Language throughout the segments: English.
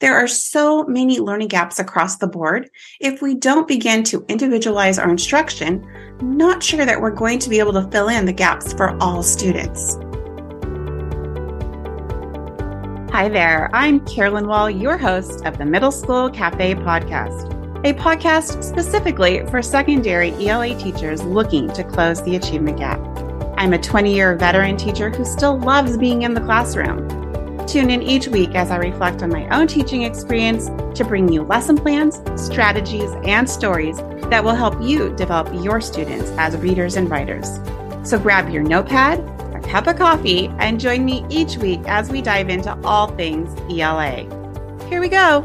There are so many learning gaps across the board. If we don't begin to individualize our instruction, not sure that we're going to be able to fill in the gaps for all students. Hi there, I'm Carolyn Wahl, your host of the Middle School Cafe podcast, a podcast specifically for secondary ELA teachers looking to close the achievement gap. I'm a 20 year veteran teacher who still loves being in the classroom. Tune in each week as I reflect on my own teaching experience to bring you lesson plans, strategies, and stories that will help you develop your students as readers and writers. So grab your notepad, a cup of coffee, and join me each week as we dive into all things ELA. Here we go.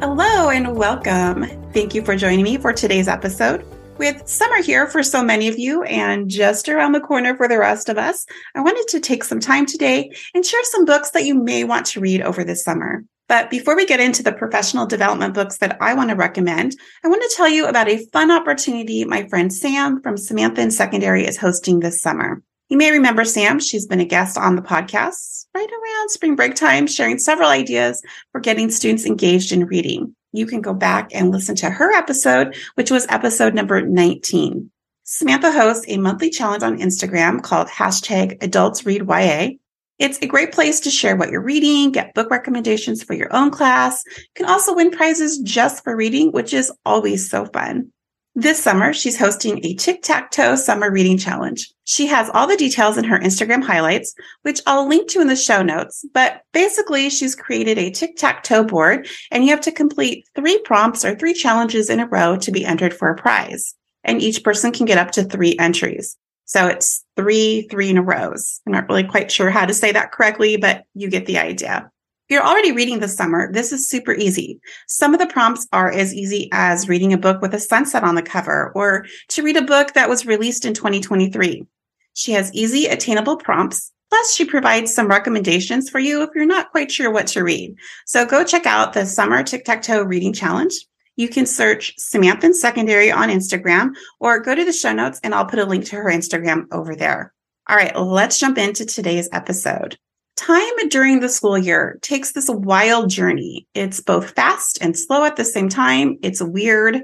Hello and welcome. Thank you for joining me for today's episode. With summer here for so many of you and just around the corner for the rest of us, I wanted to take some time today and share some books that you may want to read over this summer. But before we get into the professional development books that I want to recommend, I want to tell you about a fun opportunity my friend Sam from Samantha in Secondary is hosting this summer. You may remember Sam. She's been a guest on the podcast right around spring break time, sharing several ideas for getting students engaged in reading you can go back and listen to her episode, which was episode number 19. Samantha hosts a monthly challenge on Instagram called hashtag adults read YA. It's a great place to share what you're reading, get book recommendations for your own class. You can also win prizes just for reading, which is always so fun. This summer, she's hosting a tic tac toe summer reading challenge. She has all the details in her Instagram highlights, which I'll link to in the show notes. But basically, she's created a tic tac toe board, and you have to complete three prompts or three challenges in a row to be entered for a prize. And each person can get up to three entries. So it's three, three in a rows. I'm not really quite sure how to say that correctly, but you get the idea you're already reading this summer, this is super easy. Some of the prompts are as easy as reading a book with a sunset on the cover or to read a book that was released in 2023. She has easy, attainable prompts. Plus, she provides some recommendations for you if you're not quite sure what to read. So go check out the Summer Tic Tac Toe Reading Challenge. You can search Samantha Secondary on Instagram or go to the show notes and I'll put a link to her Instagram over there. All right, let's jump into today's episode. Time during the school year takes this wild journey. It's both fast and slow at the same time. It's weird.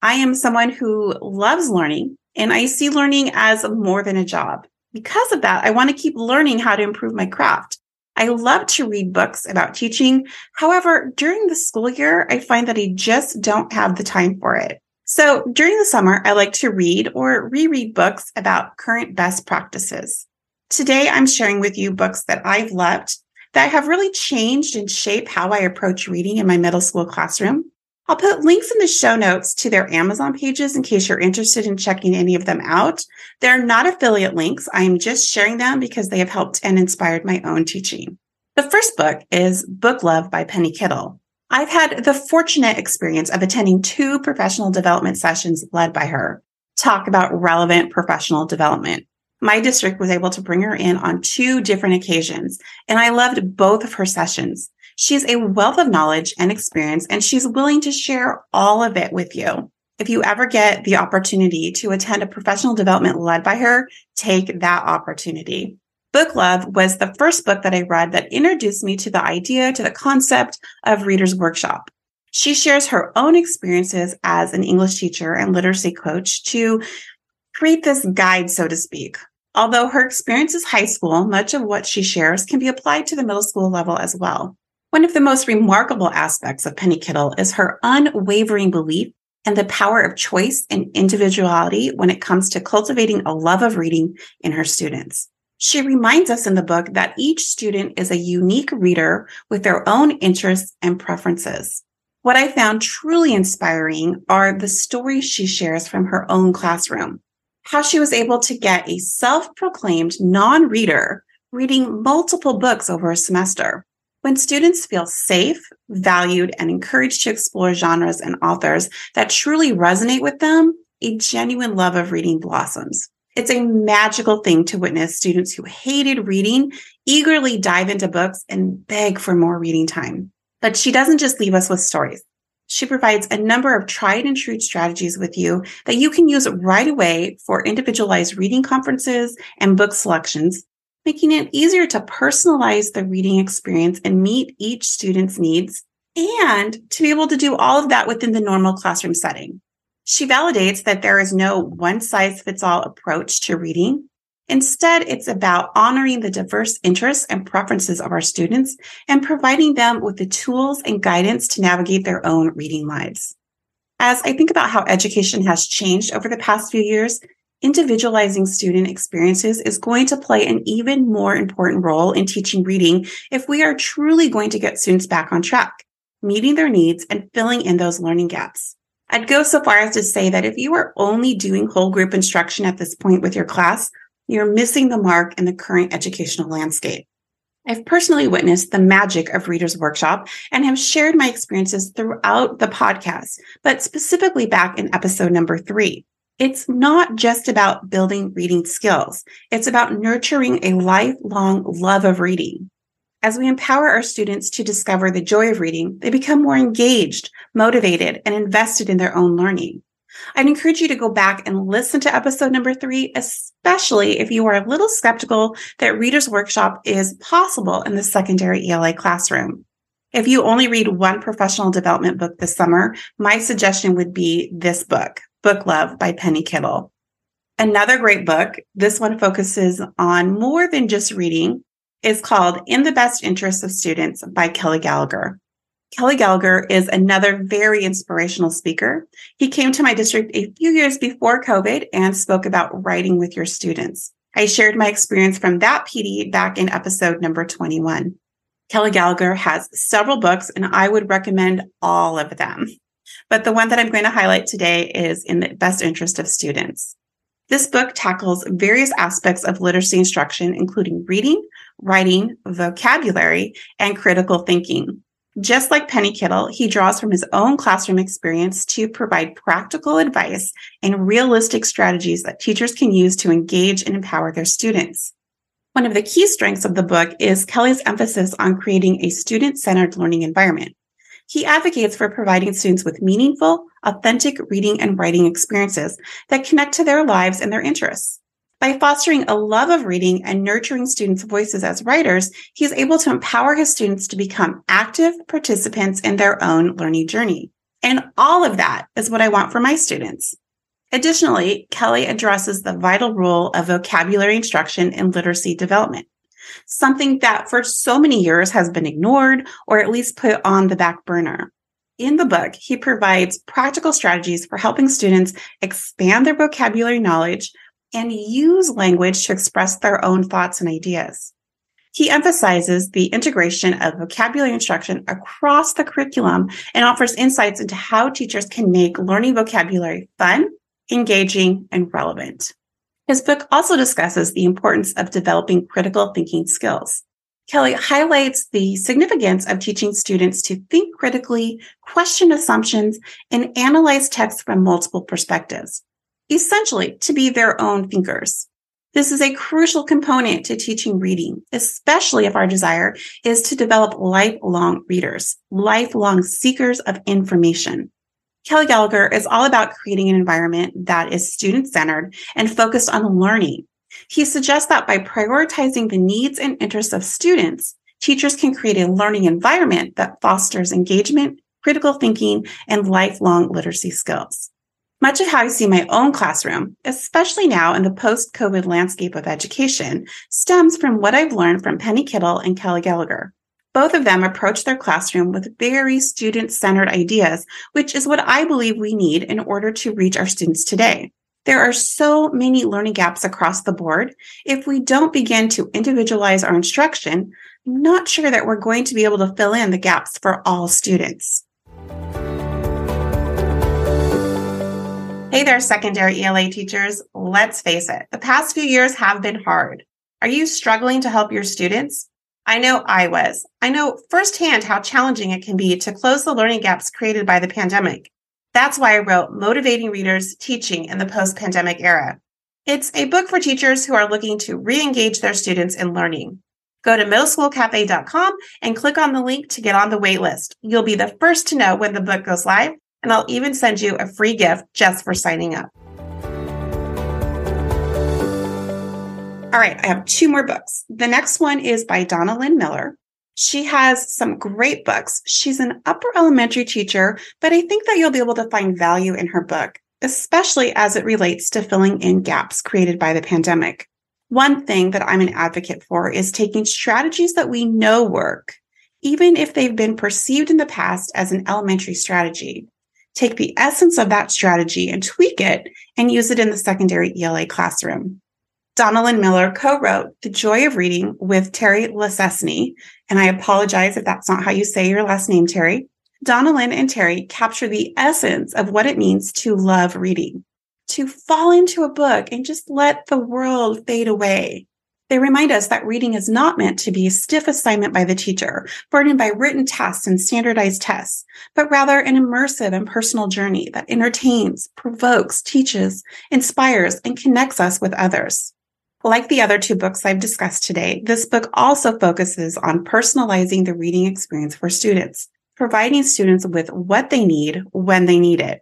I am someone who loves learning and I see learning as more than a job. Because of that, I want to keep learning how to improve my craft. I love to read books about teaching. However, during the school year, I find that I just don't have the time for it. So during the summer, I like to read or reread books about current best practices. Today, I'm sharing with you books that I've loved that have really changed and shaped how I approach reading in my middle school classroom. I'll put links in the show notes to their Amazon pages in case you're interested in checking any of them out. They're not affiliate links. I am just sharing them because they have helped and inspired my own teaching. The first book is Book Love by Penny Kittle. I've had the fortunate experience of attending two professional development sessions led by her. Talk about relevant professional development my district was able to bring her in on two different occasions, and I loved both of her sessions. She's a wealth of knowledge and experience, and she's willing to share all of it with you. If you ever get the opportunity to attend a professional development led by her, take that opportunity. Book Love was the first book that I read that introduced me to the idea, to the concept of Reader's Workshop. She shares her own experiences as an English teacher and literacy coach to create this guide, so to speak. Although her experience is high school, much of what she shares can be applied to the middle school level as well. One of the most remarkable aspects of Penny Kittle is her unwavering belief and the power of choice and individuality when it comes to cultivating a love of reading in her students. She reminds us in the book that each student is a unique reader with their own interests and preferences. What I found truly inspiring are the stories she shares from her own classroom how she was able to get a self proclaimed non reader reading multiple books over a semester. When students feel safe, valued, and encouraged to explore genres and authors that truly resonate with them, a genuine love of reading blossoms. It's a magical thing to witness students who hated reading eagerly dive into books and beg for more reading time. But she doesn't just leave us with stories. She provides a number of tried and true strategies with you that you can use right away for individualized reading conferences and book selections. making it easier to personalize the reading experience and meet each student's needs, and to be able to do all of that within the normal classroom setting. She validates that there is no one size fits all approach to reading. Instead, it's about honoring the diverse interests and preferences of our students and providing them with the tools and guidance to navigate their own reading lives. As I think about how education has changed over the past few years, individualizing student experiences is going to play an even more important role in teaching reading if we are truly going to get students back on track, meeting their needs and filling in those learning gaps. I'd go so far as to say that if you are only doing whole group instruction at this point with your class, you're missing the mark in the current educational landscape. I've personally witnessed the magic of Readers Workshop and have shared my experiences throughout the podcast, but specifically back in episode number three. It's not just about building reading skills. It's about nurturing a lifelong love of reading. As we empower our students to discover the joy of reading, they become more engaged, motivated, and invested in their own learning. I'd encourage you to go back and listen to episode number three, especially if you are a little skeptical that Reader's Workshop is possible in the secondary ELA classroom. If you only read one professional development book this summer, my suggestion would be this book, Book Love by Penny Kittle. Another great book, this one focuses on more than just reading, is called In the Best Interest of Students by Kelly Gallagher. Kelly Gallagher is another very inspirational speaker. He came to my district a few years before COVID and spoke about writing with your students. I shared my experience from that PD back in episode number 21. Kelly Gallagher has several books and I would recommend all of them. But the one that I'm going to highlight today is In the Best Interest of Students. This book tackles various aspects of literacy instruction, including reading, writing, vocabulary, and critical thinking. Just like Penny Kittle, he draws from his own classroom experience to provide practical advice and realistic strategies that teachers can use to engage and empower their students. One of the key strengths of the book is Kelly's emphasis on creating a student centered learning environment. He advocates for providing students with meaningful, authentic reading and writing experiences that connect to their lives and their interests. By fostering a love of reading and nurturing students' voices as writers, he is able to empower his students to become active participants in their own learning journey. And all of that is what I want for my students. Additionally, Kelly addresses the vital role of vocabulary instruction in literacy development, something that for so many years has been ignored or at least put on the back burner. In the book, he provides practical strategies for helping students expand their vocabulary knowledge and use language to express their own thoughts and ideas. He emphasizes the integration of vocabulary instruction across the curriculum and offers insights into how teachers can make learning vocabulary fun, engaging, and relevant. His book also discusses the importance of developing critical thinking skills. Kelly highlights the significance of teaching students to think critically, question assumptions, and analyze text from multiple perspectives essentially to be their own thinkers. This is a crucial component to teaching reading, especially if our desire is to develop lifelong readers, lifelong seekers of information. Kelly Gallagher is all about creating an environment that is student centered and focused on learning. He suggests that by prioritizing the needs and interests of students, teachers can create a learning environment that fosters engagement, critical thinking, and lifelong literacy skills. Much of how I see my own classroom, especially now in the post COVID landscape of education, stems from what I've learned from Penny Kittle and Kelly Gallagher. Both of them approach their classroom with very student centered ideas, which is what I believe we need in order to reach our students today. There are so many learning gaps across the board. If we don't begin to individualize our instruction, I'm not sure that we're going to be able to fill in the gaps for all students. Hey there, secondary ELA teachers. Let's face it, the past few years have been hard. Are you struggling to help your students? I know I was. I know firsthand how challenging it can be to close the learning gaps created by the pandemic. That's why I wrote Motivating Readers Teaching in the Post Pandemic Era. It's a book for teachers who are looking to re engage their students in learning. Go to middleschoolcafe.com and click on the link to get on the waitlist. You'll be the first to know when the book goes live and I'll even send you a free gift just for signing up. All right, I have two more books. The next one is by Donalyn Miller. She has some great books. She's an upper elementary teacher, but I think that you'll be able to find value in her book, especially as it relates to filling in gaps created by the pandemic. One thing that I'm an advocate for is taking strategies that we know work, even if they've been perceived in the past as an elementary strategy. Take the essence of that strategy and tweak it and use it in the secondary ELA classroom. Donalyn Miller co-wrote The Joy of Reading with Teri Lesesne, and I apologize if that's not how you say your last name, Teri. Donna Lynn and Teri capture the essence of what it means to love reading, to fall into a book and just let the world fade away. They remind us that reading is not meant to be a stiff assignment by the teacher, burdened by written tasks and standardized tests, but rather an immersive and personal journey that entertains, provokes, teaches, inspires, and connects us with others. Like the other two books I've discussed today, this book also focuses on personalizing the reading experience for students, providing students with what they need when they need it.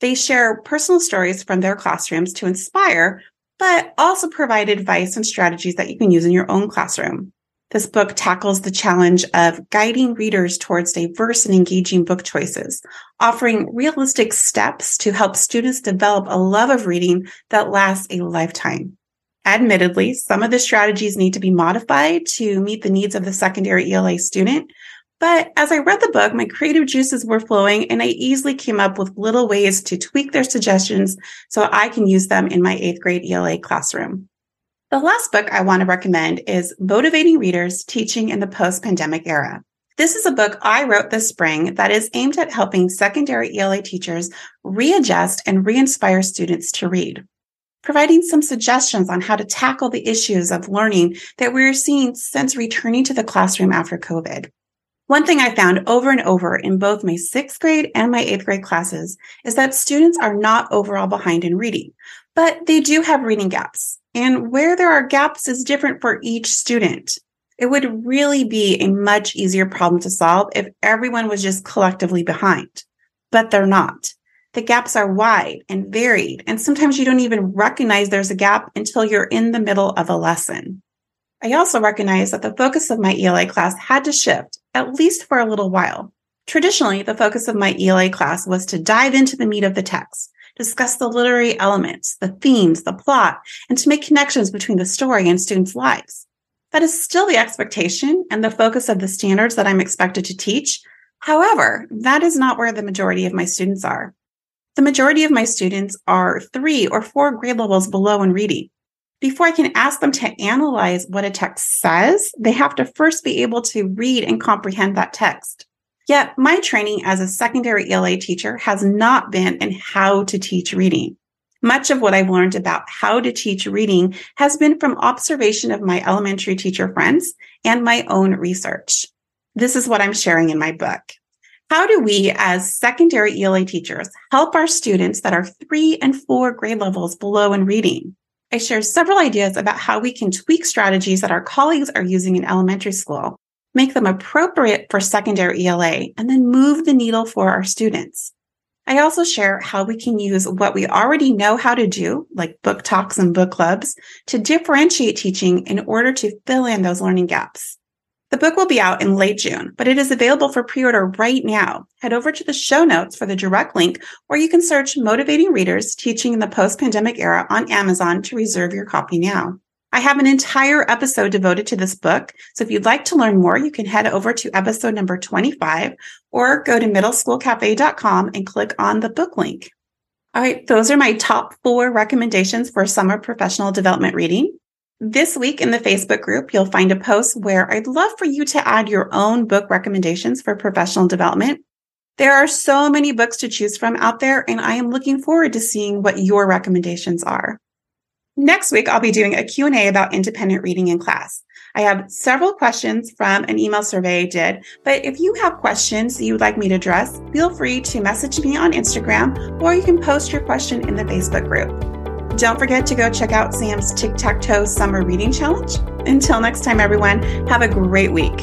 They share personal stories from their classrooms to inspire, but also provide advice and strategies that you can use in your own classroom. This book tackles the challenge of guiding readers towards diverse and engaging book choices, offering realistic steps to help students develop a love of reading that lasts a lifetime. Admittedly, some of the strategies need to be modified to meet the needs of the secondary ELA student. But as I read the book, my creative juices were flowing and I easily came up with little ways to tweak their suggestions so I can use them in my eighth grade ELA classroom. The last book I want to recommend is Motivating Readers Teaching in the Post Pandemic Era. This is a book I wrote this spring that is aimed at helping secondary ELA teachers readjust and re inspire students to read providing some suggestions on how to tackle the issues of learning that we're seeing since returning to the classroom after COVID. One thing I found over and over in both my sixth grade and my eighth grade classes is that students are not overall behind in reading, but they do have reading gaps. And where there are gaps is different for each student. It would really be a much easier problem to solve if everyone was just collectively behind, but they're not. The gaps are wide and varied, and sometimes you don't even recognize there's a gap until you're in the middle of a lesson. I also recognize that the focus of my ELA class had to shift, at least for a little while. Traditionally, the focus of my ELA class was to dive into the meat of the text, discuss the literary elements, the themes, the plot, and to make connections between the story and students' lives. That is still the expectation and the focus of the standards that I'm expected to teach. However, that is not where the majority of my students are. The majority of my students are three or four grade levels below in reading. Before I can ask them to analyze what a text says, they have to first be able to read and comprehend that text. Yet my training as a secondary ELA teacher has not been in how to teach reading. Much of what I've learned about how to teach reading has been from observation of my elementary teacher friends and my own research. This is what I'm sharing in my book. How do we, as secondary ELA teachers, help our students that are three and four grade levels below in reading? I share several ideas about how we can tweak strategies that our colleagues are using in elementary school, make them appropriate for secondary ELA, and then move the needle for our students. I also share how we can use what we already know how to do, like book talks and book clubs, to differentiate teaching in order to fill in those learning gaps. The book will be out in late June, but it is available for pre-order right now. Head over to the show notes for the direct link, or you can search Motivating Readers Teaching in the Post-Pandemic Era on Amazon to reserve your copy now. I have an entire episode devoted to this book. So if you'd like to learn more, you can head over to episode number 25 or go to middleschoolcafe.com and click on the book link. All right. Those are my top four recommendations for summer professional development reading. This week in the Facebook group, you'll find a post where I'd love for you to add your own book recommendations for professional development. There are so many books to choose from out there, and I am looking forward to seeing what your recommendations are. Next week, I'll be doing a Q&A about independent reading in class. I have several questions from an email survey I did, but if you have questions you would like me to address, feel free to message me on Instagram or you can post your question in the Facebook group. Don't forget to go check out Sam's Tic Tac Toe Summer Reading Challenge. Until next time, everyone, have a great week.